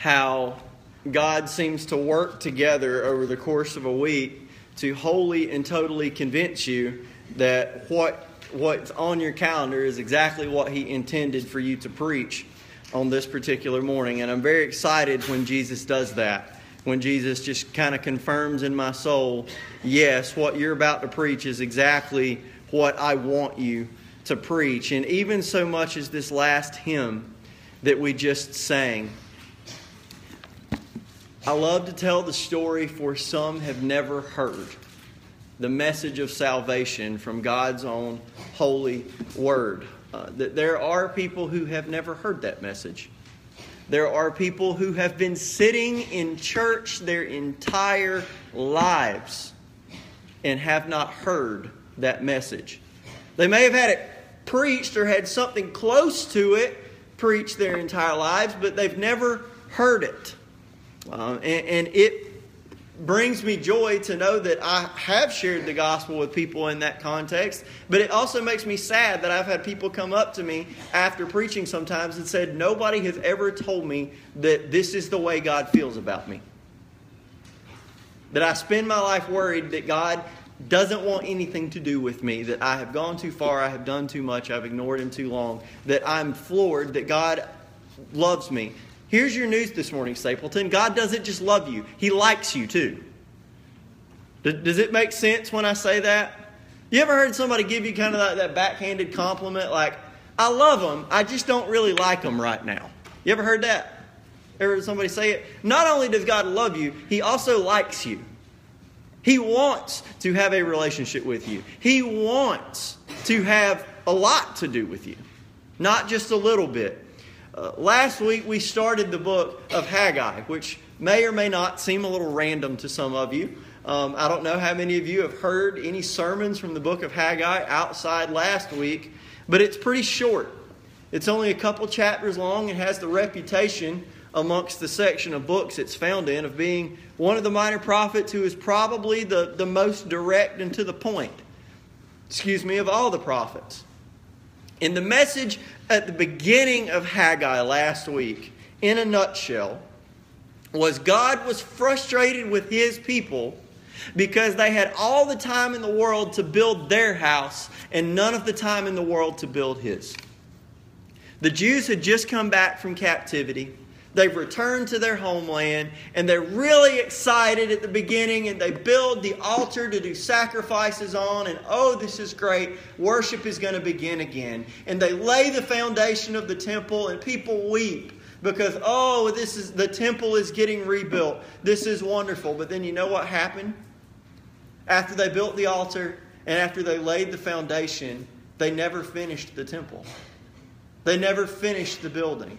how God seems to work together over the course of a week to wholly and totally convince you that what what's on your calendar is exactly what he intended for you to preach on this particular morning and I'm very excited when Jesus does that. When Jesus just kind of confirms in my soul, yes, what you're about to preach is exactly what I want you to preach. And even so much as this last hymn that we just sang, I love to tell the story for some have never heard the message of salvation from God's own holy word. Uh, that there are people who have never heard that message. There are people who have been sitting in church their entire lives and have not heard that message. They may have had it preached or had something close to it preached their entire lives, but they've never heard it. Uh, and, and it brings me joy to know that I have shared the gospel with people in that context, but it also makes me sad that I've had people come up to me after preaching sometimes and said, Nobody has ever told me that this is the way God feels about me. That I spend my life worried that God doesn't want anything to do with me, that I have gone too far, I have done too much, I've ignored Him too long, that I'm floored, that God loves me, Here's your news this morning, Stapleton. God doesn't just love you, He likes you too. Does it make sense when I say that? You ever heard somebody give you kind of that, that backhanded compliment like, I love them, I just don't really like them right now? You ever heard that? Ever heard somebody say it? Not only does God love you, He also likes you. He wants to have a relationship with you. He wants to have a lot to do with you, not just a little bit. Uh, last week we started the book of Haggai, which may or may not seem a little random to some of you. Um, I don't know how many of you have heard any sermons from the book of Haggai outside last week, but it's pretty short. It's only a couple chapters long and has the reputation amongst the section of books it's found in of being one of the minor prophets who is probably the, the most direct and to the point, excuse me, of all the prophets. In the message at the beginning of Haggai last week, in a nutshell, was God was frustrated with his people because they had all the time in the world to build their house and none of the time in the world to build his. The Jews had just come back from captivity. They've returned to their homeland and they're really excited at the beginning and they build the altar to do sacrifices on and oh this is great. Worship is going to begin again. And they lay the foundation of the temple and people weep because oh this is the temple is getting rebuilt. This is wonderful. But then you know what happened? After they built the altar and after they laid the foundation they never finished the temple. They never finished the building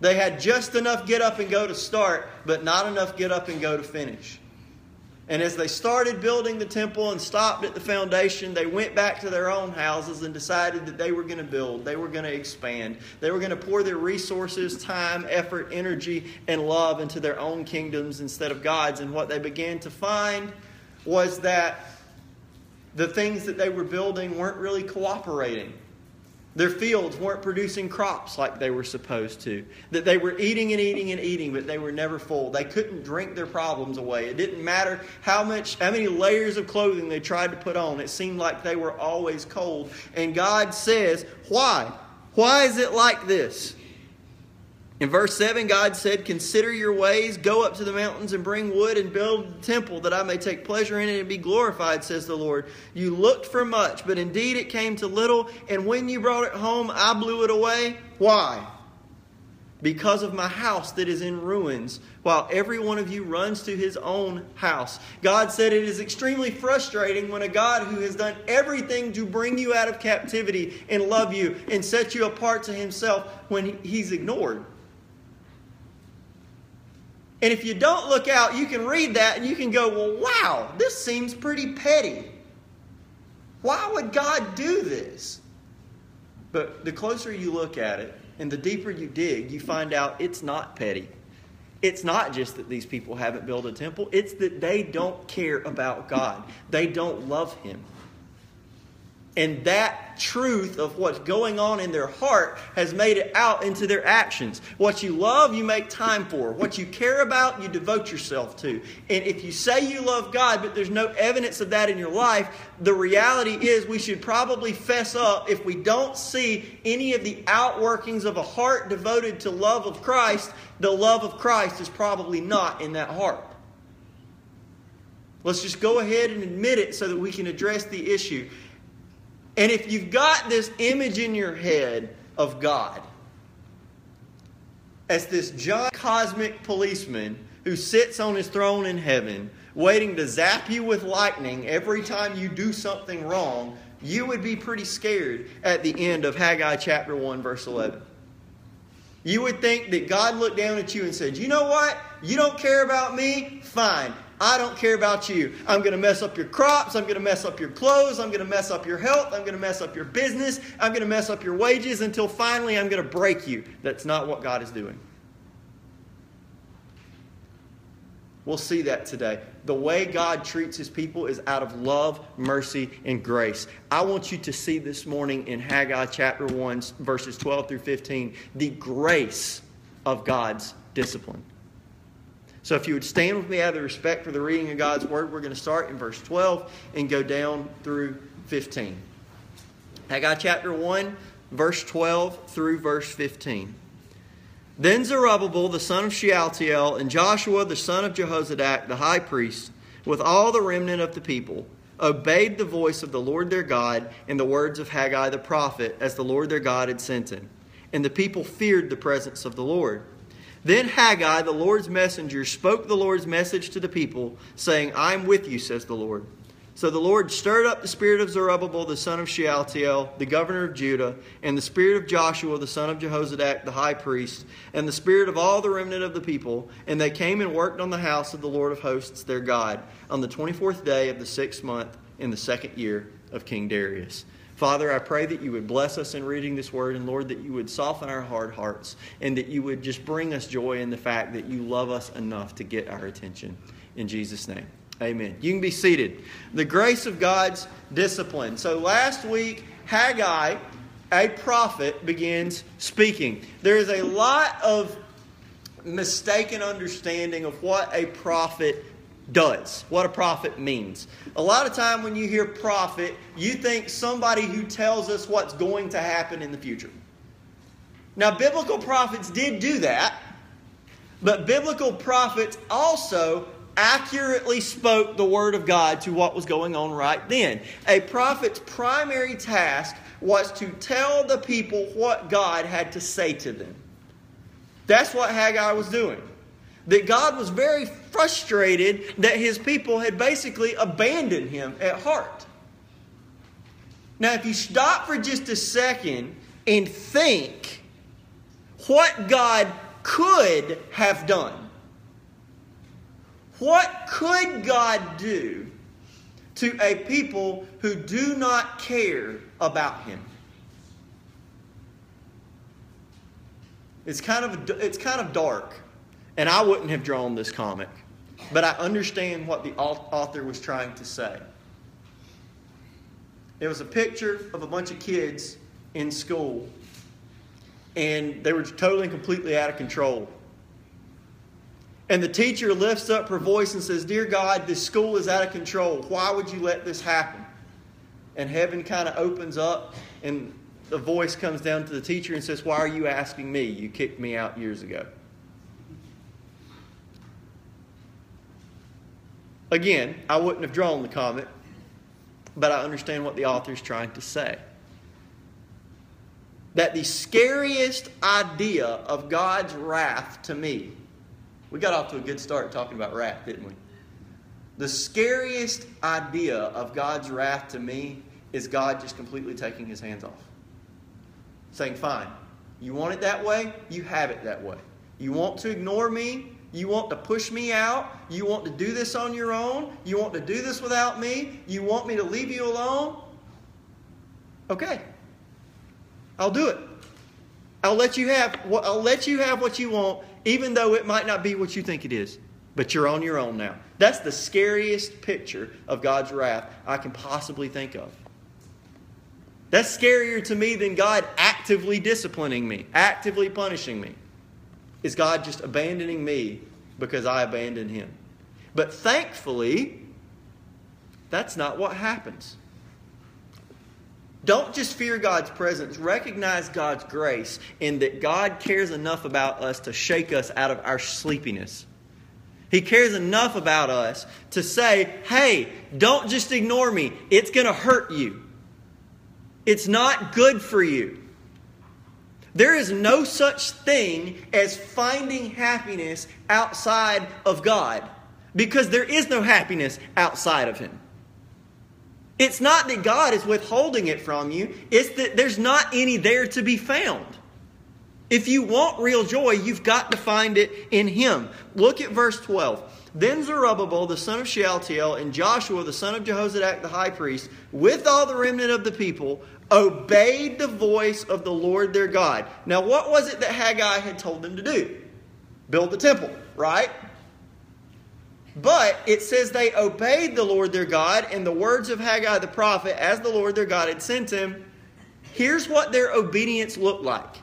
they had just enough get up and go to start, but not enough get up and go to finish. And as they started building the temple and stopped at the foundation, they went back to their own houses and decided that they were going to build, they were going to expand, they were going to pour their resources, time, effort, energy, and love into their own kingdoms instead of God's. And what they began to find was that the things that they were building weren't really cooperating. Their fields weren't producing crops like they were supposed to. That they were eating and eating and eating, but they were never full. They couldn't drink their problems away. It didn't matter how much how many layers of clothing they tried to put on. It seemed like they were always cold. And God says, "Why? Why is it like this?" In verse 7, God said, Consider your ways, go up to the mountains and bring wood and build a temple that I may take pleasure in it and be glorified, says the Lord. You looked for much, but indeed it came to little, and when you brought it home, I blew it away. Why? Because of my house that is in ruins, while every one of you runs to his own house. God said it is extremely frustrating when a God who has done everything to bring you out of captivity and love you and set you apart to himself, when he's ignored. And if you don't look out, you can read that and you can go, well, wow, this seems pretty petty. Why would God do this? But the closer you look at it and the deeper you dig, you find out it's not petty. It's not just that these people haven't built a temple, it's that they don't care about God, they don't love Him. And that truth of what's going on in their heart has made it out into their actions. What you love, you make time for. What you care about, you devote yourself to. And if you say you love God, but there's no evidence of that in your life, the reality is we should probably fess up if we don't see any of the outworkings of a heart devoted to love of Christ, the love of Christ is probably not in that heart. Let's just go ahead and admit it so that we can address the issue. And if you've got this image in your head of God as this giant cosmic policeman who sits on his throne in heaven, waiting to zap you with lightning every time you do something wrong, you would be pretty scared at the end of Haggai chapter 1, verse 11. You would think that God looked down at you and said, You know what? You don't care about me? Fine. I don't care about you. I'm going to mess up your crops. I'm going to mess up your clothes. I'm going to mess up your health. I'm going to mess up your business. I'm going to mess up your wages until finally I'm going to break you. That's not what God is doing. We'll see that today. The way God treats his people is out of love, mercy, and grace. I want you to see this morning in Haggai chapter 1, verses 12 through 15, the grace of God's discipline. So if you would stand with me out of respect for the reading of God's Word, we're going to start in verse 12 and go down through 15. Haggai chapter 1, verse 12 through verse 15. Then Zerubbabel the son of Shealtiel and Joshua the son of Jehozadak the high priest, with all the remnant of the people, obeyed the voice of the Lord their God and the words of Haggai the prophet, as the Lord their God had sent him. And the people feared the presence of the Lord. Then Haggai, the Lord's messenger, spoke the Lord's message to the people, saying, I am with you, says the Lord. So the Lord stirred up the spirit of Zerubbabel, the son of Shealtiel, the governor of Judah, and the spirit of Joshua, the son of Jehozadak, the high priest, and the spirit of all the remnant of the people. And they came and worked on the house of the Lord of hosts, their God, on the 24th day of the sixth month in the second year of King Darius. Father, I pray that you would bless us in reading this word, and Lord, that you would soften our hard hearts, and that you would just bring us joy in the fact that you love us enough to get our attention. In Jesus' name, amen. You can be seated. The grace of God's discipline. So last week, Haggai, a prophet, begins speaking. There is a lot of mistaken understanding of what a prophet does, what a prophet means. A lot of time when you hear prophet, you think somebody who tells us what's going to happen in the future. Now, biblical prophets did do that, but biblical prophets also accurately spoke the word of God to what was going on right then. A prophet's primary task was to tell the people what God had to say to them. That's what Haggai was doing that God was very frustrated that his people had basically abandoned him at heart. Now, if you stop for just a second and think what God could have done, what could God do to a people who do not care about him? It's kind of, it's kind of dark. And I wouldn't have drawn this comic, but I understand what the author was trying to say. It was a picture of a bunch of kids in school, and they were totally and completely out of control. And the teacher lifts up her voice and says, Dear God, this school is out of control. Why would you let this happen? And heaven kind of opens up, and the voice comes down to the teacher and says, Why are you asking me? You kicked me out years ago. Again, I wouldn't have drawn the comic, but I understand what the author is trying to say. That the scariest idea of God's wrath to me, we got off to a good start talking about wrath, didn't we? The scariest idea of God's wrath to me is God just completely taking his hands off. Saying, fine, you want it that way, you have it that way. You want to ignore me, you want to push me out? You want to do this on your own? You want to do this without me? You want me to leave you alone? Okay. I'll do it. I'll let you have I'll let you have what you want even though it might not be what you think it is. But you're on your own now. That's the scariest picture of God's wrath I can possibly think of. That's scarier to me than God actively disciplining me, actively punishing me. Is God just abandoning me because I abandoned him? But thankfully, that's not what happens. Don't just fear God's presence, recognize God's grace in that God cares enough about us to shake us out of our sleepiness. He cares enough about us to say, hey, don't just ignore me. It's going to hurt you. It's not good for you. There is no such thing as finding happiness outside of God because there is no happiness outside of Him. It's not that God is withholding it from you, it's that there's not any there to be found. If you want real joy, you've got to find it in Him. Look at verse 12. Then Zerubbabel, the son of Shealtiel, and Joshua, the son of Jehozadak, the high priest, with all the remnant of the people, obeyed the voice of the Lord their God. Now, what was it that Haggai had told them to do? Build the temple, right? But it says they obeyed the Lord their God and the words of Haggai the prophet as the Lord their God had sent him. Here's what their obedience looked like.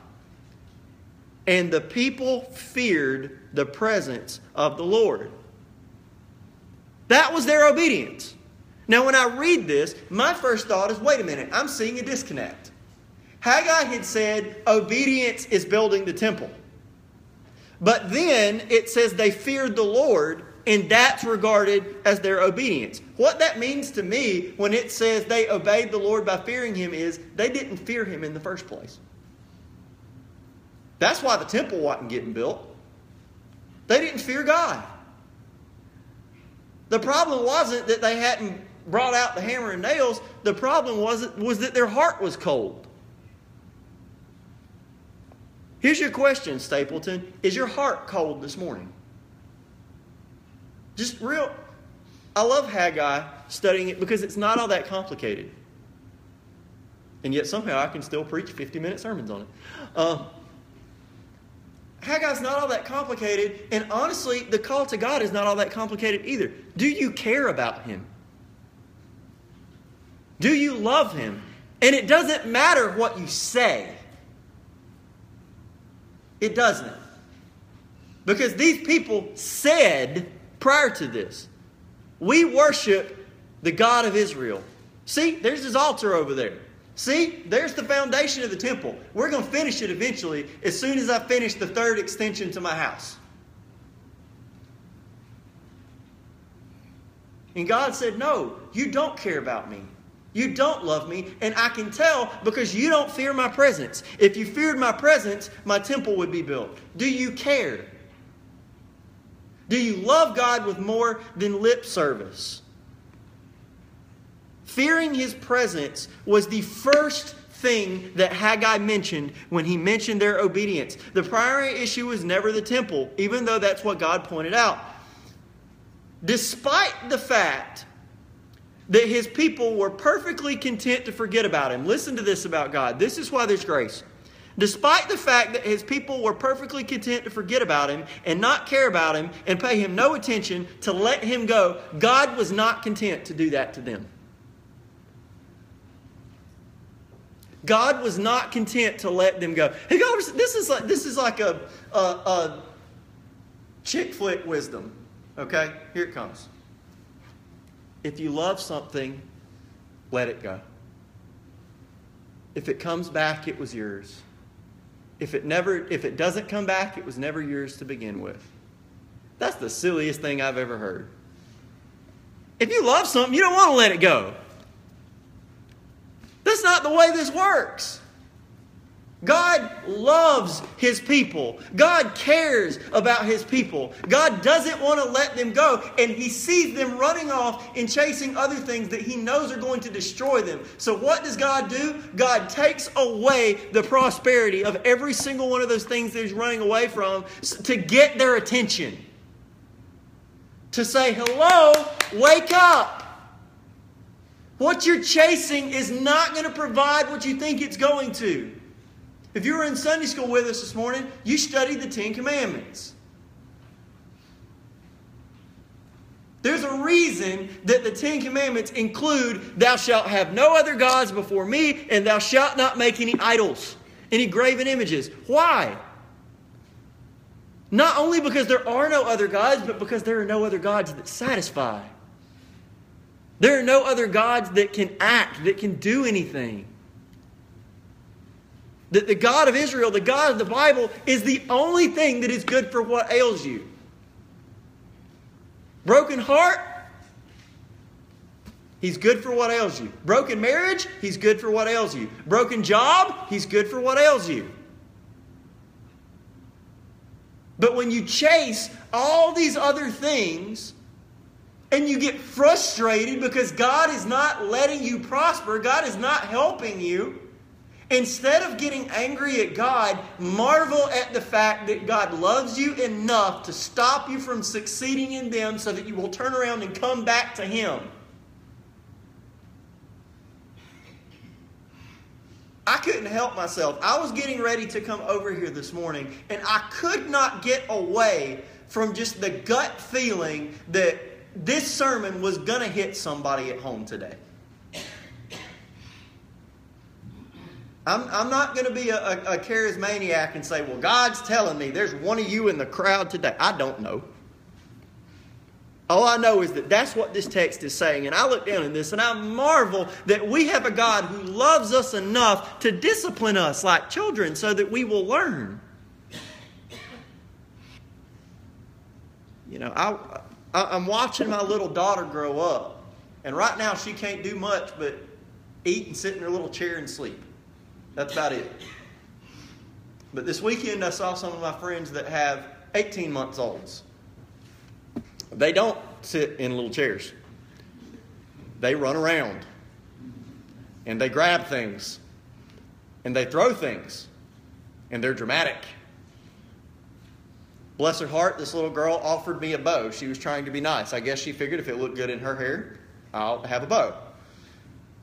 And the people feared the presence of the Lord. That was their obedience. Now, when I read this, my first thought is wait a minute, I'm seeing a disconnect. Haggai had said obedience is building the temple. But then it says they feared the Lord and that's regarded as their obedience. What that means to me when it says they obeyed the Lord by fearing Him is they didn't fear Him in the first place. That's why the temple wasn't getting built. They didn't fear God. The problem wasn't that they hadn't brought out the hammer and nails, the problem was, was that their heart was cold. Here's your question, Stapleton Is your heart cold this morning? Just real. I love Haggai studying it because it's not all that complicated. And yet somehow I can still preach 50 minute sermons on it. Uh, Haggai's not all that complicated, and honestly, the call to God is not all that complicated either. Do you care about Him? Do you love Him? And it doesn't matter what you say, it doesn't. Because these people said prior to this. We worship the God of Israel. See, there's his altar over there. See, there's the foundation of the temple. We're going to finish it eventually as soon as I finish the third extension to my house. And God said, No, you don't care about me. You don't love me, and I can tell because you don't fear my presence. If you feared my presence, my temple would be built. Do you care? Do you love God with more than lip service? Fearing his presence was the first thing that Haggai mentioned when he mentioned their obedience. The primary issue was never the temple, even though that's what God pointed out. Despite the fact that his people were perfectly content to forget about him, listen to this about God. This is why there's grace. Despite the fact that his people were perfectly content to forget about him and not care about him and pay him no attention to let him go, God was not content to do that to them. God was not content to let them go. Hey, God, this is like this is like a, a, a chick flick wisdom. Okay, here it comes. If you love something, let it go. If it comes back, it was yours. If it never if it doesn't come back, it was never yours to begin with. That's the silliest thing I've ever heard. If you love something, you don't want to let it go. That's not the way this works. God loves his people. God cares about his people. God doesn't want to let them go, and he sees them running off and chasing other things that he knows are going to destroy them. So, what does God do? God takes away the prosperity of every single one of those things that he's running away from to get their attention. To say, Hello, wake up. What you're chasing is not going to provide what you think it's going to. If you were in Sunday school with us this morning, you studied the Ten Commandments. There's a reason that the Ten Commandments include Thou shalt have no other gods before me, and thou shalt not make any idols, any graven images. Why? Not only because there are no other gods, but because there are no other gods that satisfy. There are no other gods that can act, that can do anything. That the God of Israel, the God of the Bible, is the only thing that is good for what ails you. Broken heart, he's good for what ails you. Broken marriage, he's good for what ails you. Broken job, he's good for what ails you. But when you chase all these other things, and you get frustrated because God is not letting you prosper, God is not helping you, instead of getting angry at God, marvel at the fact that God loves you enough to stop you from succeeding in them so that you will turn around and come back to Him. I couldn't help myself. I was getting ready to come over here this morning, and I could not get away from just the gut feeling that this sermon was going to hit somebody at home today. I'm, I'm not going to be a, a, a charismaniac and say, well, God's telling me there's one of you in the crowd today. I don't know. All I know is that that's what this text is saying. And I look down at this and I marvel that we have a God who loves us enough to discipline us like children so that we will learn. You know, I, I'm watching my little daughter grow up, and right now she can't do much but eat and sit in her little chair and sleep. That's about it. But this weekend, I saw some of my friends that have 18 months olds. They don't sit in little chairs, they run around and they grab things and they throw things and they're dramatic. Bless her heart, this little girl offered me a bow. She was trying to be nice. I guess she figured if it looked good in her hair, I'll have a bow.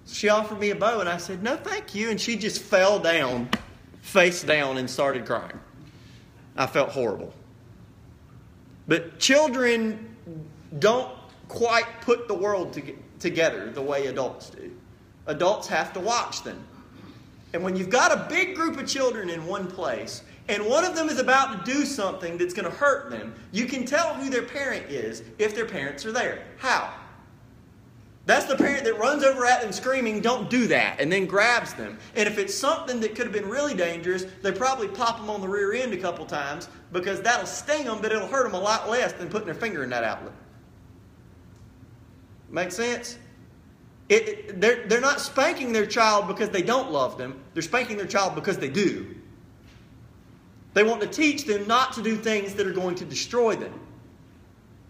She offered me a bow, and I said, No, thank you. And she just fell down, face down, and started crying. I felt horrible. But children don't quite put the world to together the way adults do. Adults have to watch them. And when you've got a big group of children in one place, and one of them is about to do something that's going to hurt them, you can tell who their parent is if their parents are there. How? That's the parent that runs over at them screaming, Don't do that, and then grabs them. And if it's something that could have been really dangerous, they probably pop them on the rear end a couple times because that'll sting them, but it'll hurt them a lot less than putting their finger in that outlet. Make sense? It, it, they're, they're not spanking their child because they don't love them, they're spanking their child because they do. They want to teach them not to do things that are going to destroy them.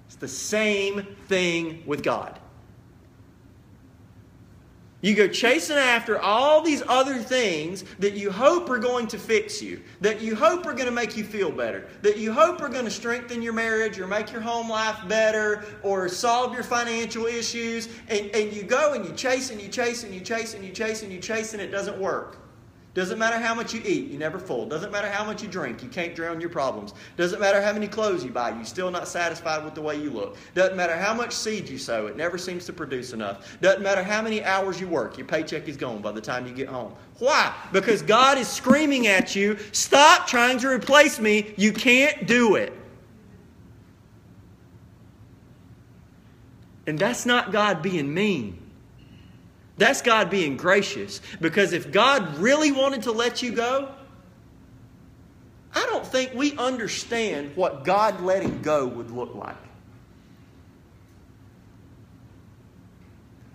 It's the same thing with God. You go chasing after all these other things that you hope are going to fix you, that you hope are going to make you feel better, that you hope are going to strengthen your marriage or make your home life better or solve your financial issues. And, and you go and you chase and you chase and you chase and you chase and you chase and it doesn't work. Doesn't matter how much you eat, you never full. Doesn't matter how much you drink, you can't drown your problems. Doesn't matter how many clothes you buy, you're still not satisfied with the way you look. Doesn't matter how much seed you sow, it never seems to produce enough. Doesn't matter how many hours you work, your paycheck is gone by the time you get home. Why? Because God is screaming at you, stop trying to replace me, you can't do it. And that's not God being mean. That's God being gracious. Because if God really wanted to let you go, I don't think we understand what God letting go would look like.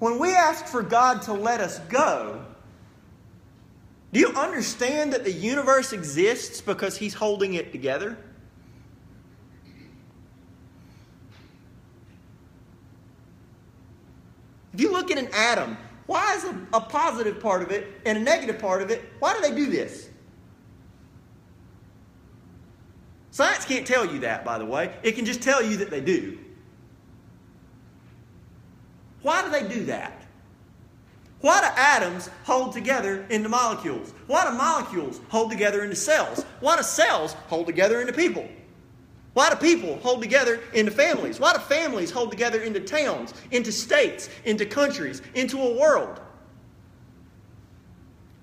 When we ask for God to let us go, do you understand that the universe exists because He's holding it together? If you look at an atom, why is a, a positive part of it and a negative part of it? Why do they do this? Science can't tell you that, by the way. It can just tell you that they do. Why do they do that? Why do atoms hold together into molecules? Why do molecules hold together into cells? Why do cells hold together into people? Why do people hold together into families? Why do families hold together into towns, into states, into countries, into a world?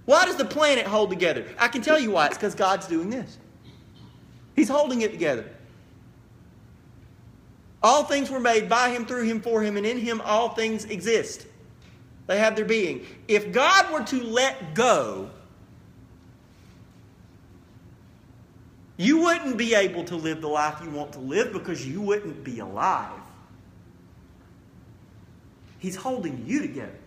Why does the planet hold together? I can tell you why. It's because God's doing this. He's holding it together. All things were made by Him, through Him, for Him, and in Him all things exist. They have their being. If God were to let go, you wouldn't be able to live the life you want to live because you wouldn't be alive. He's holding you together.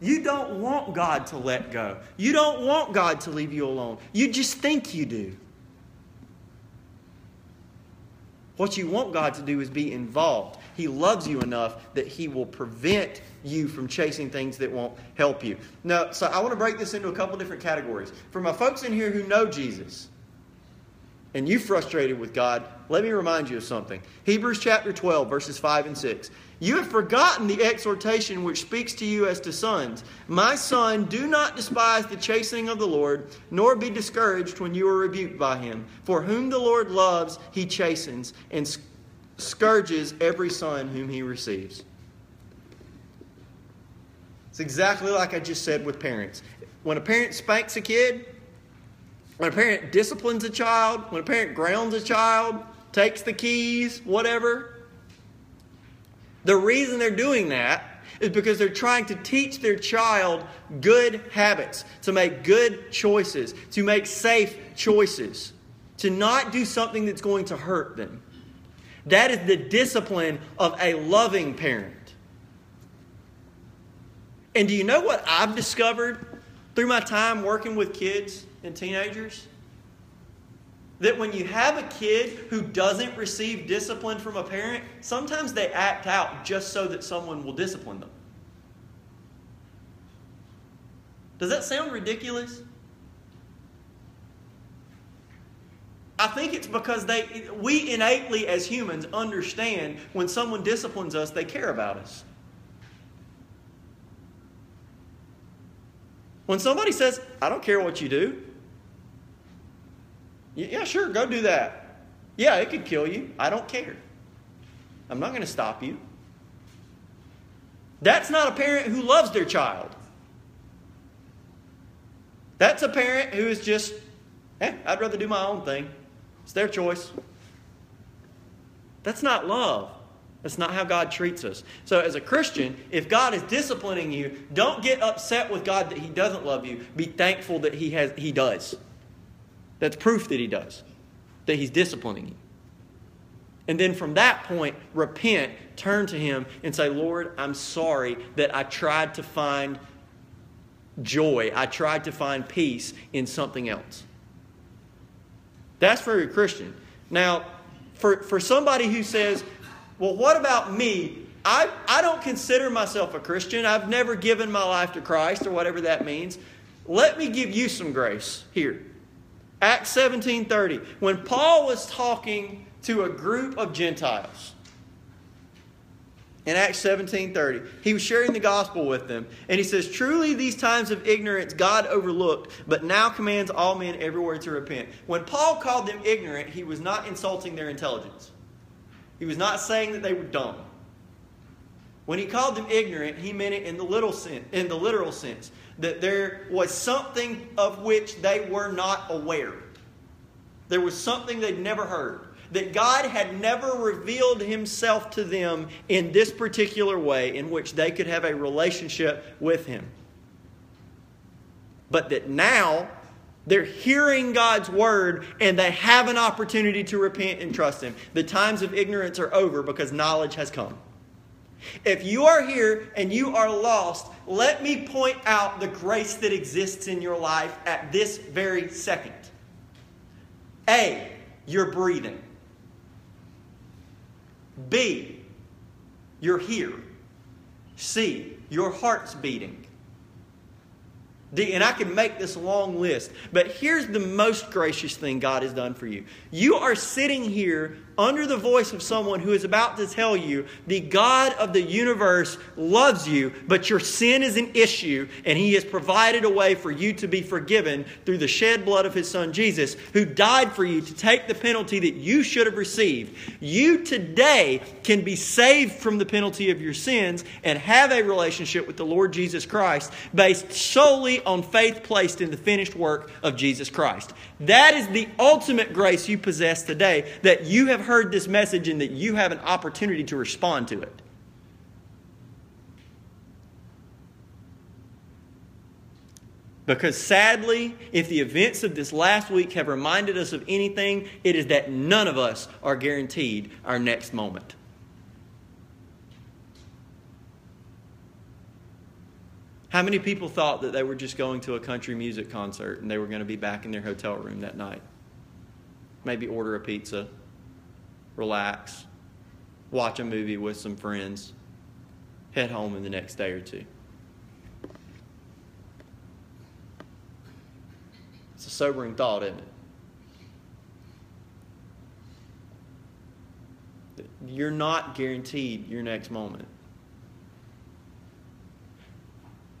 You don't want God to let go. You don't want God to leave you alone. You just think you do. What you want God to do is be involved. He loves you enough that He will prevent you from chasing things that won't help you. Now, so I want to break this into a couple different categories. For my folks in here who know Jesus, and you frustrated with God, let me remind you of something. Hebrews chapter 12, verses 5 and 6. You have forgotten the exhortation which speaks to you as to sons. My son, do not despise the chastening of the Lord, nor be discouraged when you are rebuked by him. For whom the Lord loves, he chastens, and scourges every son whom he receives. It's exactly like I just said with parents. When a parent spanks a kid, when a parent disciplines a child, when a parent grounds a child, takes the keys, whatever, the reason they're doing that is because they're trying to teach their child good habits, to make good choices, to make safe choices, to not do something that's going to hurt them. That is the discipline of a loving parent. And do you know what I've discovered through my time working with kids and teenagers? That when you have a kid who doesn't receive discipline from a parent, sometimes they act out just so that someone will discipline them. Does that sound ridiculous? I think it's because they we innately as humans understand when someone disciplines us, they care about us. When somebody says, I don't care what you do, yeah, sure, go do that. Yeah, it could kill you. I don't care. I'm not going to stop you. That's not a parent who loves their child. That's a parent who is just, eh, I'd rather do my own thing. It's their choice. That's not love. That's not how God treats us. So, as a Christian, if God is disciplining you, don't get upset with God that He doesn't love you. Be thankful that He has He does. That's proof that He does, that He's disciplining you. And then from that point, repent, turn to Him, and say, Lord, I'm sorry that I tried to find joy, I tried to find peace in something else. That's for a Christian. Now, for, for somebody who says, well, what about me? I, I don't consider myself a Christian. I've never given my life to Christ or whatever that means. Let me give you some grace here. Acts 17:30. When Paul was talking to a group of Gentiles in Acts 17:30, he was sharing the gospel with them, and he says, "Truly these times of ignorance God overlooked, but now commands all men everywhere to repent." When Paul called them ignorant, he was not insulting their intelligence. He was not saying that they were dumb. When he called them ignorant, he meant it in the little sense, in the literal sense, that there was something of which they were not aware. There was something they'd never heard. That God had never revealed himself to them in this particular way in which they could have a relationship with him. But that now they're hearing God's word and they have an opportunity to repent and trust Him. The times of ignorance are over because knowledge has come. If you are here and you are lost, let me point out the grace that exists in your life at this very second. A, you're breathing. B, you're here. C, your heart's beating. D, and I can make this long list, but here's the most gracious thing God has done for you. You are sitting here under the voice of someone who is about to tell you the God of the universe loves you, but your sin is an issue, and He has provided a way for you to be forgiven through the shed blood of His Son Jesus, who died for you to take the penalty that you should have received. You today can be saved from the penalty of your sins and have a relationship with the Lord Jesus Christ based solely on faith placed in the finished work of Jesus Christ. That is the ultimate grace you possess today, that you have heard this message and that you have an opportunity to respond to it. Because sadly, if the events of this last week have reminded us of anything, it is that none of us are guaranteed our next moment. How many people thought that they were just going to a country music concert and they were going to be back in their hotel room that night? Maybe order a pizza, relax, watch a movie with some friends, head home in the next day or two. It's a sobering thought, isn't it? You're not guaranteed your next moment.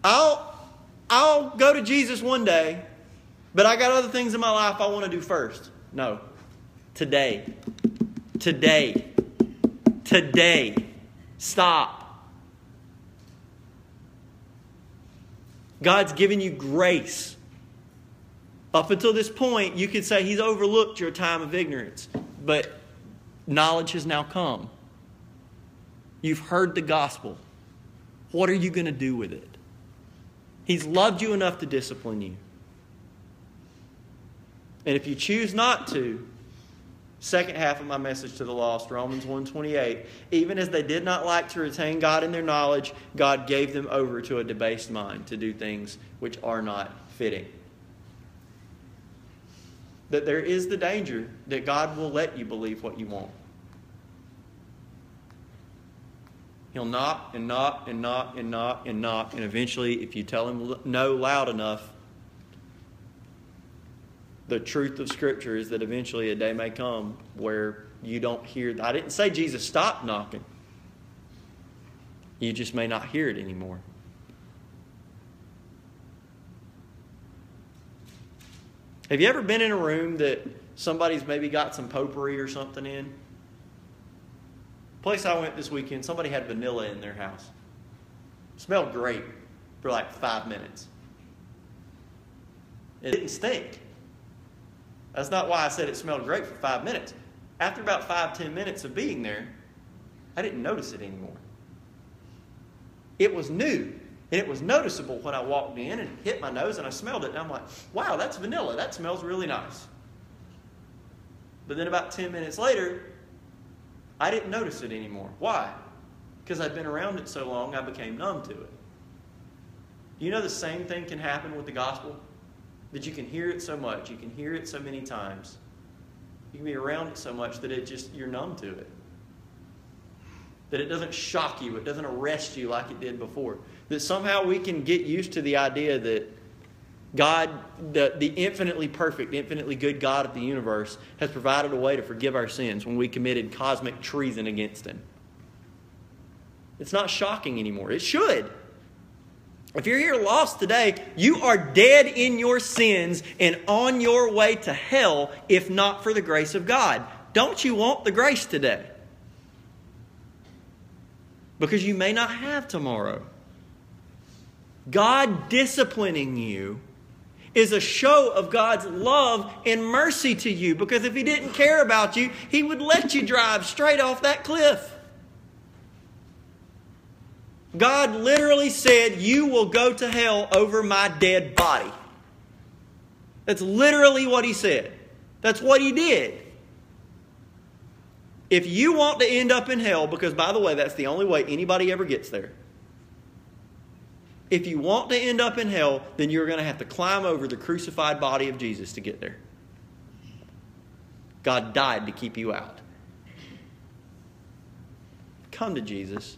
I'll, I'll go to Jesus one day, but I got other things in my life I want to do first. No. Today. Today. Today. Stop. God's given you grace. Up until this point, you could say He's overlooked your time of ignorance, but knowledge has now come. You've heard the gospel. What are you going to do with it? He's loved you enough to discipline you. And if you choose not to, second half of my message to the lost, Romans 128, even as they did not like to retain God in their knowledge, God gave them over to a debased mind to do things which are not fitting. That there is the danger that God will let you believe what you want. He'll knock and knock and knock and knock and knock, and eventually, if you tell him no loud enough, the truth of Scripture is that eventually a day may come where you don't hear. I didn't say Jesus stopped knocking. You just may not hear it anymore. Have you ever been in a room that somebody's maybe got some potpourri or something in? Place I went this weekend, somebody had vanilla in their house. smelled great for like five minutes. It didn't stink. That's not why I said it smelled great for five minutes. After about five, ten minutes of being there, I didn't notice it anymore. It was new. And it was noticeable when I walked in and hit my nose and I smelled it. And I'm like, wow, that's vanilla. That smells really nice. But then about 10 minutes later, I didn't notice it anymore. Why? Because I'd been around it so long, I became numb to it. You know the same thing can happen with the gospel? That you can hear it so much, you can hear it so many times. You can be around it so much that it just you're numb to it. That it doesn't shock you, it doesn't arrest you like it did before. That somehow we can get used to the idea that God, the, the infinitely perfect, infinitely good God of the universe, has provided a way to forgive our sins when we committed cosmic treason against Him. It's not shocking anymore. It should. If you're here lost today, you are dead in your sins and on your way to hell if not for the grace of God. Don't you want the grace today? Because you may not have tomorrow. God disciplining you is a show of God's love and mercy to you because if He didn't care about you, He would let you drive straight off that cliff. God literally said, You will go to hell over my dead body. That's literally what He said. That's what He did. If you want to end up in hell, because by the way, that's the only way anybody ever gets there. If you want to end up in hell, then you're going to have to climb over the crucified body of Jesus to get there. God died to keep you out. Come to Jesus.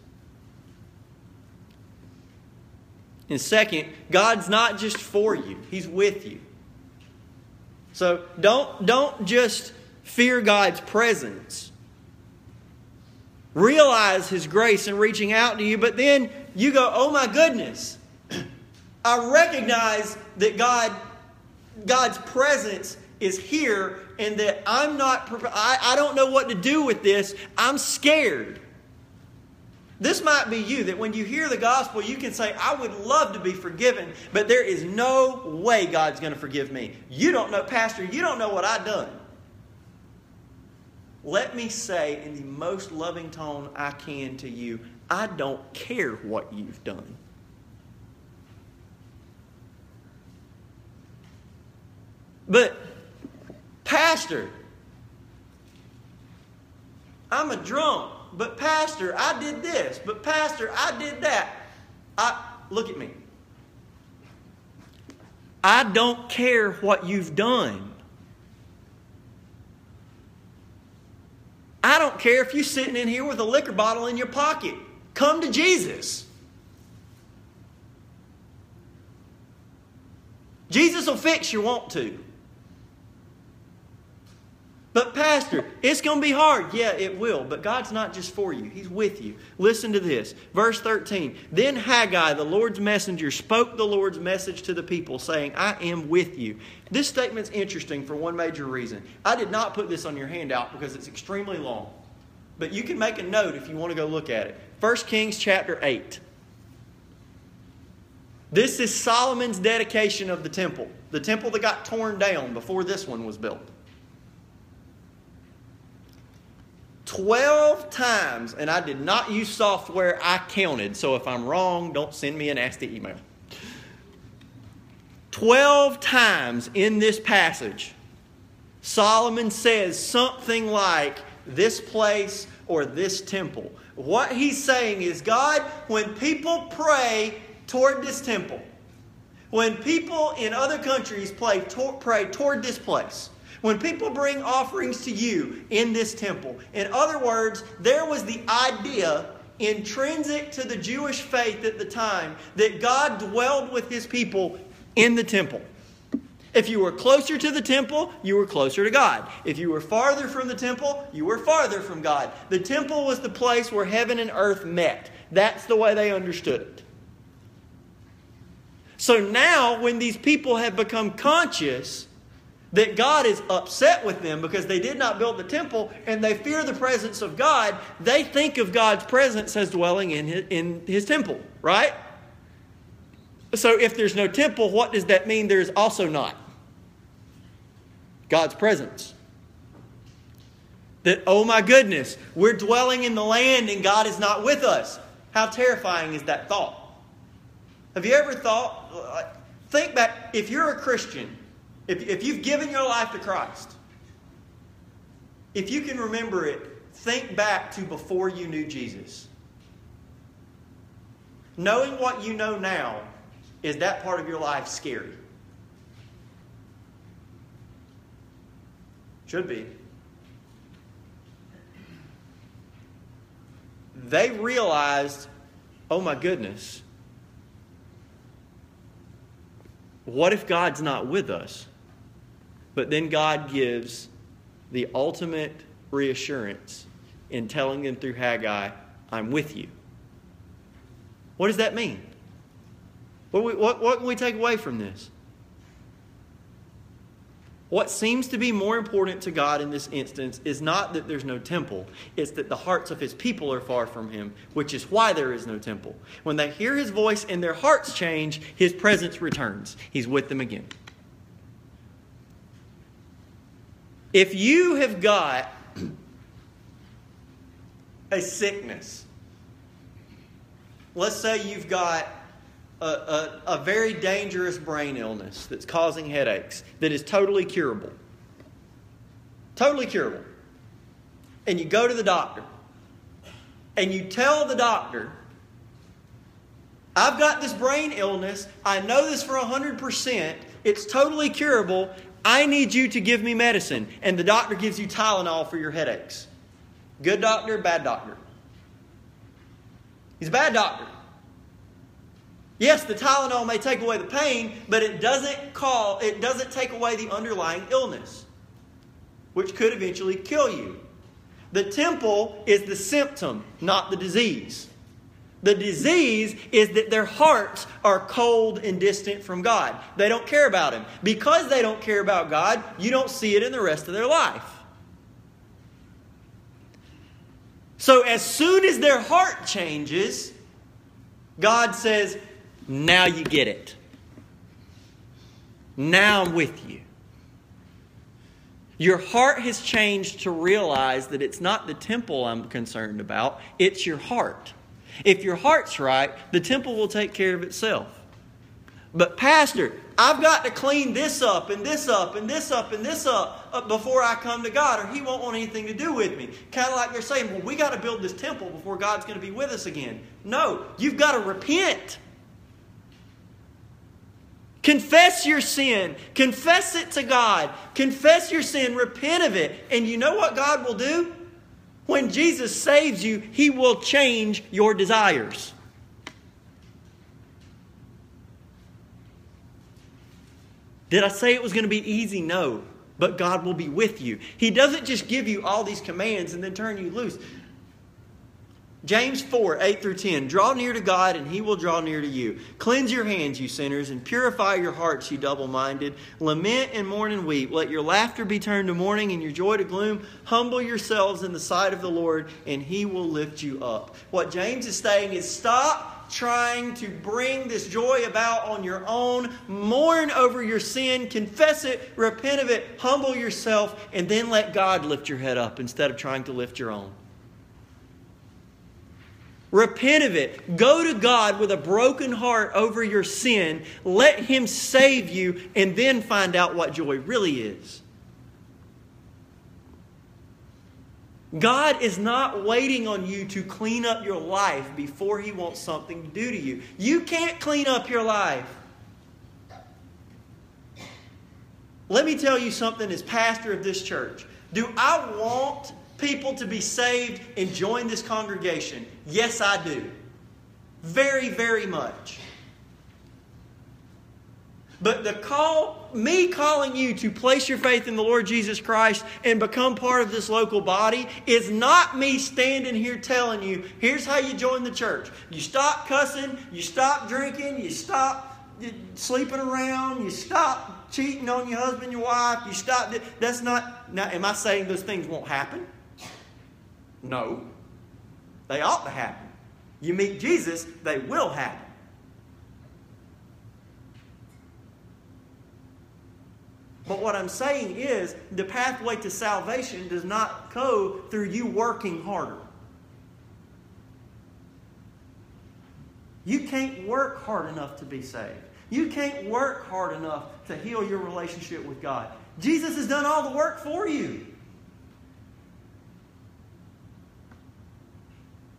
And second, God's not just for you, He's with you. So don't, don't just fear God's presence. realize His grace in reaching out to you, but then you go, oh my goodness, I recognize that God, God's presence is here and that I'm not, I, I don't know what to do with this. I'm scared. This might be you that when you hear the gospel, you can say, I would love to be forgiven, but there is no way God's going to forgive me. You don't know, Pastor, you don't know what I've done. Let me say in the most loving tone I can to you, I don't care what you've done. But, Pastor, I'm a drunk. But pastor, I did this. But pastor, I did that. I look at me. I don't care what you've done. I don't care if you're sitting in here with a liquor bottle in your pocket. Come to Jesus. Jesus will fix your want to. But, Pastor, it's going to be hard. Yeah, it will. But God's not just for you, He's with you. Listen to this. Verse 13. Then Haggai, the Lord's messenger, spoke the Lord's message to the people, saying, I am with you. This statement's interesting for one major reason. I did not put this on your handout because it's extremely long. But you can make a note if you want to go look at it. 1 Kings chapter 8. This is Solomon's dedication of the temple, the temple that got torn down before this one was built. 12 times, and I did not use software, I counted. So if I'm wrong, don't send me a nasty email. 12 times in this passage, Solomon says something like this place or this temple. What he's saying is God, when people pray toward this temple, when people in other countries pray toward this place, when people bring offerings to you in this temple, in other words, there was the idea intrinsic to the Jewish faith at the time that God dwelled with his people in the temple. If you were closer to the temple, you were closer to God. If you were farther from the temple, you were farther from God. The temple was the place where heaven and earth met. That's the way they understood it. So now, when these people have become conscious that God is upset with them because they did not build the temple and they fear the presence of God, they think of God's presence as dwelling in his, in his temple, right? So if there's no temple, what does that mean there's also not? God's presence. That, oh my goodness, we're dwelling in the land and God is not with us. How terrifying is that thought? Have you ever thought, think back, if you're a Christian, if, if you've given your life to Christ, if you can remember it, think back to before you knew Jesus. Knowing what you know now, is that part of your life scary? Should be. They realized, oh my goodness, what if God's not with us? But then God gives the ultimate reassurance in telling them through Haggai, I'm with you. What does that mean? What, we, what, what can we take away from this? What seems to be more important to God in this instance is not that there's no temple, it's that the hearts of his people are far from him, which is why there is no temple. When they hear his voice and their hearts change, his presence returns. He's with them again. If you have got a sickness, let's say you've got a, a, a, very dangerous brain illness that's causing headaches that is totally curable. Totally curable. And you go to the doctor and you tell the doctor, I've got this brain illness. I know this for 100%. It's totally curable. I need you to give me medicine. And the doctor gives you Tylenol for your headaches. Good doctor, bad doctor. He's a bad doctor. Yes, the Tylenol may take away the pain, but it doesn't call it doesn't take away the underlying illness, which could eventually kill you. The temple is the symptom, not the disease. The disease is that their hearts are cold and distant from God. They don't care about Him. Because they don't care about God, you don't see it in the rest of their life. So, as soon as their heart changes, God says, Now you get it. Now I'm with you. Your heart has changed to realize that it's not the temple I'm concerned about, it's your heart. If your heart's right, the temple will take care of itself. But, Pastor, I've got to clean this up and this up and this up and this up uh, before I come to God, or He won't want anything to do with me. Kind of like they're saying, well, we got to build this temple before God's going to be with us again. No, you've got to repent. Confess your sin. Confess it to God. Confess your sin. Repent of it. And you know what God will do? When Jesus saves you, He will change your desires. Did I say it was going to be easy? No. But God will be with you. He doesn't just give you all these commands and then turn you loose. James 4, 8 through 10. Draw near to God, and he will draw near to you. Cleanse your hands, you sinners, and purify your hearts, you double minded. Lament and mourn and weep. Let your laughter be turned to mourning and your joy to gloom. Humble yourselves in the sight of the Lord, and he will lift you up. What James is saying is stop trying to bring this joy about on your own. Mourn over your sin, confess it, repent of it, humble yourself, and then let God lift your head up instead of trying to lift your own. Repent of it. Go to God with a broken heart over your sin. Let Him save you, and then find out what joy really is. God is not waiting on you to clean up your life before He wants something to do to you. You can't clean up your life. Let me tell you something as pastor of this church. Do I want people to be saved and join this congregation? Yes, I do. Very, very much. But the call, me calling you to place your faith in the Lord Jesus Christ and become part of this local body is not me standing here telling you, here's how you join the church. You stop cussing, you stop drinking, you stop sleeping around, you stop cheating on your husband, your wife, you stop. That's not, now, am I saying those things won't happen? No. They ought to happen. You meet Jesus, they will happen. But what I'm saying is the pathway to salvation does not go through you working harder. You can't work hard enough to be saved. You can't work hard enough to heal your relationship with God. Jesus has done all the work for you.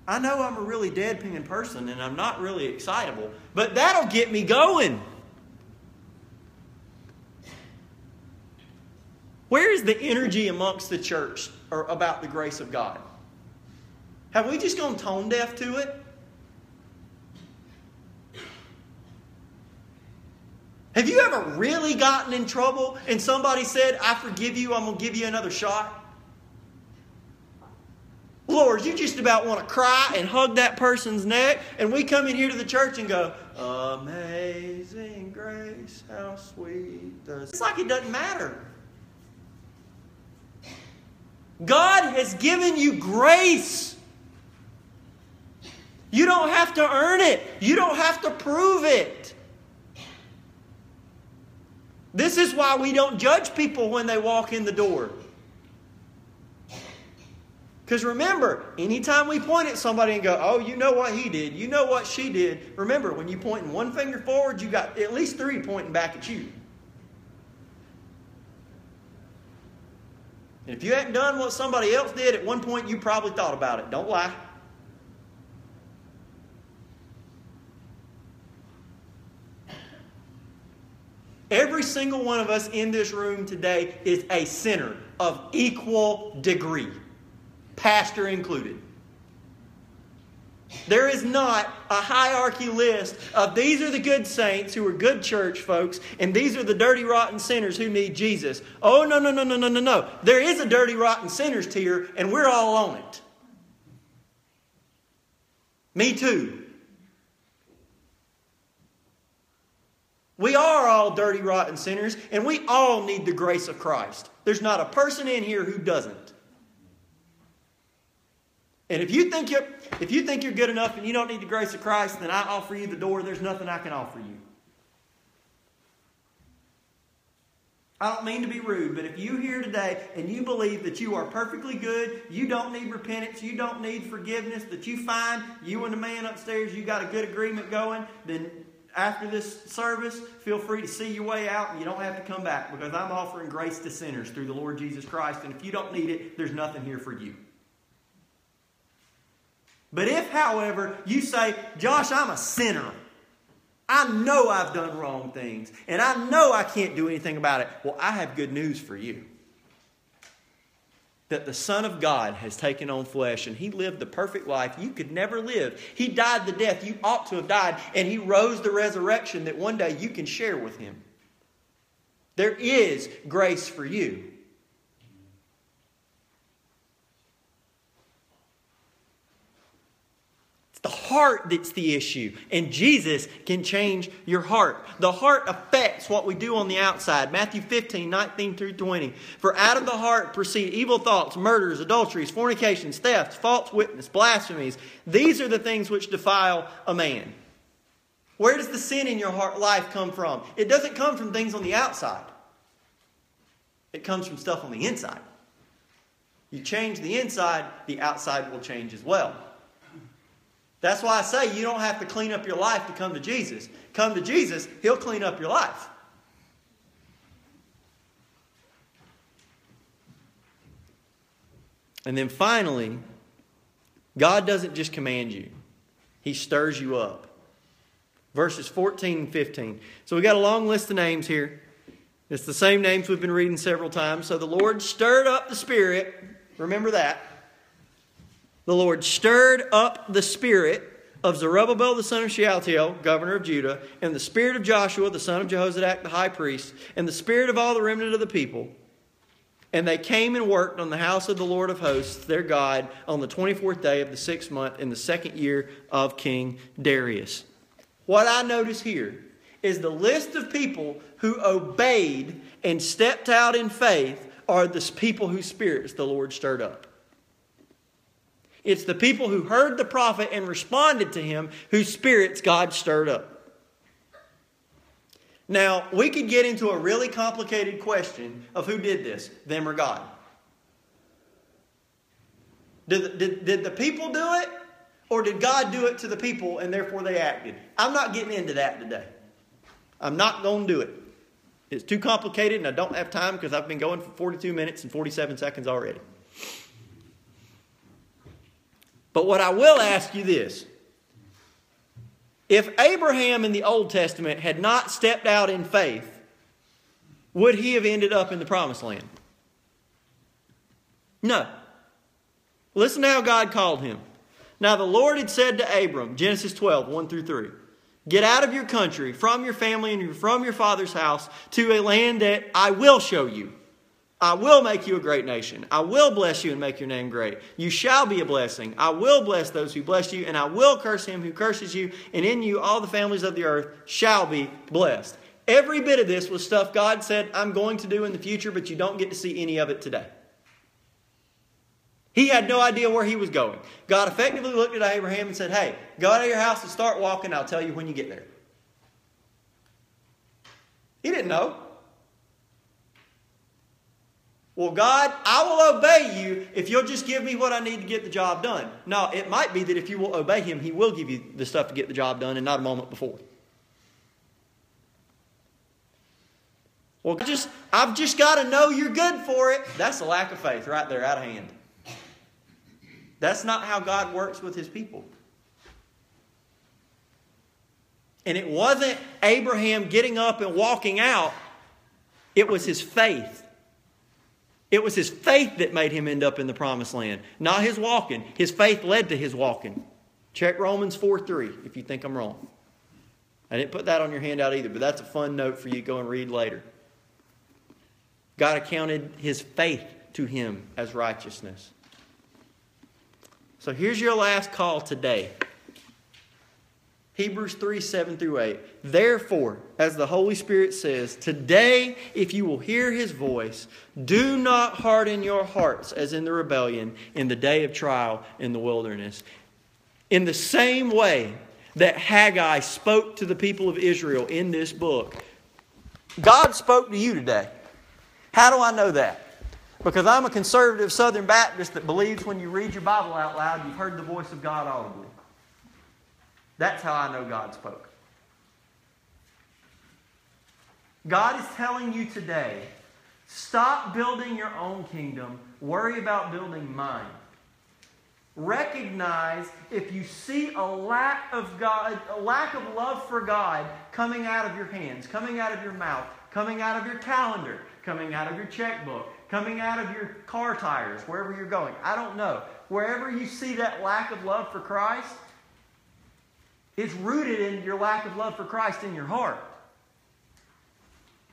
I know I'm a really deadpan person and I'm not really excitable, but that'll get me going. Where is the energy amongst the church or about the grace of God? Have we just gone tone deaf to it? Have you ever really gotten in trouble and somebody said, I forgive you, I'm going to give you another shot? Lord, you just about want to cry and hug that person's neck, and we come in here to the church and go, Amazing grace, how sweet the. It's like it doesn't matter. God has given you grace. You don't have to earn it, you don't have to prove it. This is why we don't judge people when they walk in the door. Because remember, anytime we point at somebody and go, oh, you know what he did, you know what she did, remember, when you point one finger forward, you got at least three pointing back at you. And if you hadn't done what somebody else did, at one point you probably thought about it. Don't lie. Every single one of us in this room today is a sinner of equal degree pastor included. There is not a hierarchy list of these are the good saints who are good church folks, and these are the dirty, rotten sinners who need Jesus. Oh, no, no, no, no, no, no, no. There is a dirty, rotten sinners tier, and we're all on it. Me too. We are all dirty, rotten sinners, and we all need the grace of Christ. There's not a person in here who doesn't. And if you think you're if you think you're good enough and you don't need the grace of Christ, then I offer you the door. There's nothing I can offer you. I don't mean to be rude, but if you here today and you believe that you are perfectly good, you don't need repentance, you don't need forgiveness, that you find you and the man upstairs, you got a good agreement going, then after this service, feel free to see your way out and you don't have to come back because I'm offering grace to sinners through the Lord Jesus Christ. And if you don't need it, there's nothing here for you. But if, however, you say, Josh, I'm a sinner. I know I've done wrong things, and I know I can't do anything about it. Well, I have good news for you. That the Son of God has taken on flesh and He lived the perfect life you could never live. He died the death you ought to have died, and He rose the resurrection that one day you can share with Him. There is grace for you. The heart that's the issue. And Jesus can change your heart. The heart affects what we do on the outside. Matthew 15, 19 through 20. For out of the heart proceed evil thoughts, murders, adulteries, fornications, thefts, false witness, blasphemies. These are the things which defile a man. Where does the sin in your heart life come from? It doesn't come from things on the outside. It comes from stuff on the inside. You change the inside, the outside will change as well. That's why I say you don't have to clean up your life to come to Jesus. Come to Jesus, He'll clean up your life. And then finally, God doesn't just command you, He stirs you up. Verses 14 and 15. So we got a long list of names here. It's the same names we've been reading several times. So the Lord stirred up the Spirit. Remember that the Lord stirred up the spirit of Zerubbabel the son of Shealtiel, governor of Judah, and the spirit of Joshua the son of Jehozadak the high priest, and the spirit of all the remnant of the people. And they came and worked on the house of the Lord of hosts, their God, on the 24th day of the sixth month in the second year of King Darius. What I notice here is the list of people who obeyed and stepped out in faith are the people whose spirits the Lord stirred up. It's the people who heard the prophet and responded to him whose spirits God stirred up. Now, we could get into a really complicated question of who did this, them or God. Did, did, did the people do it, or did God do it to the people and therefore they acted? I'm not getting into that today. I'm not going to do it. It's too complicated and I don't have time because I've been going for 42 minutes and 47 seconds already. But what I will ask you this if Abraham in the Old Testament had not stepped out in faith, would he have ended up in the promised land? No. Listen to how God called him. Now the Lord had said to Abram, Genesis 12, 1 through 3, Get out of your country, from your family, and from your father's house to a land that I will show you. I will make you a great nation. I will bless you and make your name great. You shall be a blessing. I will bless those who bless you, and I will curse him who curses you, and in you all the families of the earth shall be blessed. Every bit of this was stuff God said, I'm going to do in the future, but you don't get to see any of it today. He had no idea where he was going. God effectively looked at Abraham and said, Hey, go out of your house and start walking. I'll tell you when you get there. He didn't know. Well, God, I will obey you if you'll just give me what I need to get the job done. No, it might be that if you will obey Him, He will give you the stuff to get the job done and not a moment before. Well, just I've just got to know you're good for it. That's a lack of faith right there, out of hand. That's not how God works with His people. And it wasn't Abraham getting up and walking out, it was his faith. It was his faith that made him end up in the promised land, not his walking. His faith led to his walking. Check Romans 4 3 if you think I'm wrong. I didn't put that on your handout either, but that's a fun note for you to go and read later. God accounted his faith to him as righteousness. So here's your last call today. Hebrews 3 7 through 8. Therefore, as the Holy Spirit says, today, if you will hear his voice, do not harden your hearts as in the rebellion in the day of trial in the wilderness. In the same way that Haggai spoke to the people of Israel in this book, God spoke to you today. How do I know that? Because I'm a conservative Southern Baptist that believes when you read your Bible out loud, you've heard the voice of God audibly. That's how I know God spoke. God is telling you today stop building your own kingdom, worry about building mine. Recognize if you see a lack of God, a lack of love for God coming out of your hands, coming out of your mouth, coming out of your calendar, coming out of your checkbook, coming out of your car tires, wherever you're going. I don't know. Wherever you see that lack of love for Christ, it's rooted in your lack of love for Christ in your heart.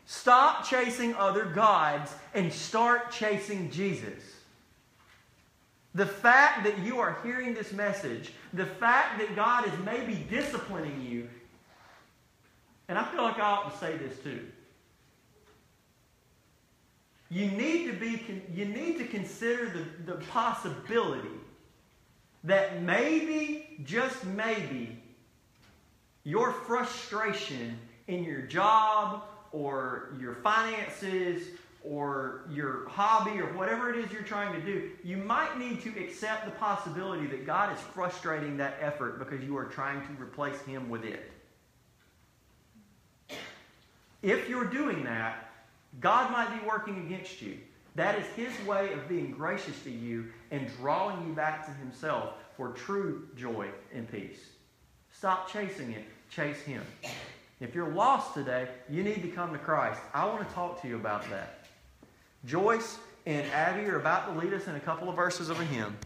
Stop chasing other gods and start chasing Jesus. The fact that you are hearing this message, the fact that God is maybe disciplining you, and I feel like I ought to say this too. You need to be you need to consider the, the possibility that maybe, just maybe, your frustration in your job or your finances or your hobby or whatever it is you're trying to do, you might need to accept the possibility that God is frustrating that effort because you are trying to replace Him with it. If you're doing that, God might be working against you. That is His way of being gracious to you and drawing you back to Himself for true joy and peace. Stop chasing it chase Him. If you're lost today, you need to come to Christ. I want to talk to you about that. Joyce and Abby are about to lead us in a couple of verses of a hymn.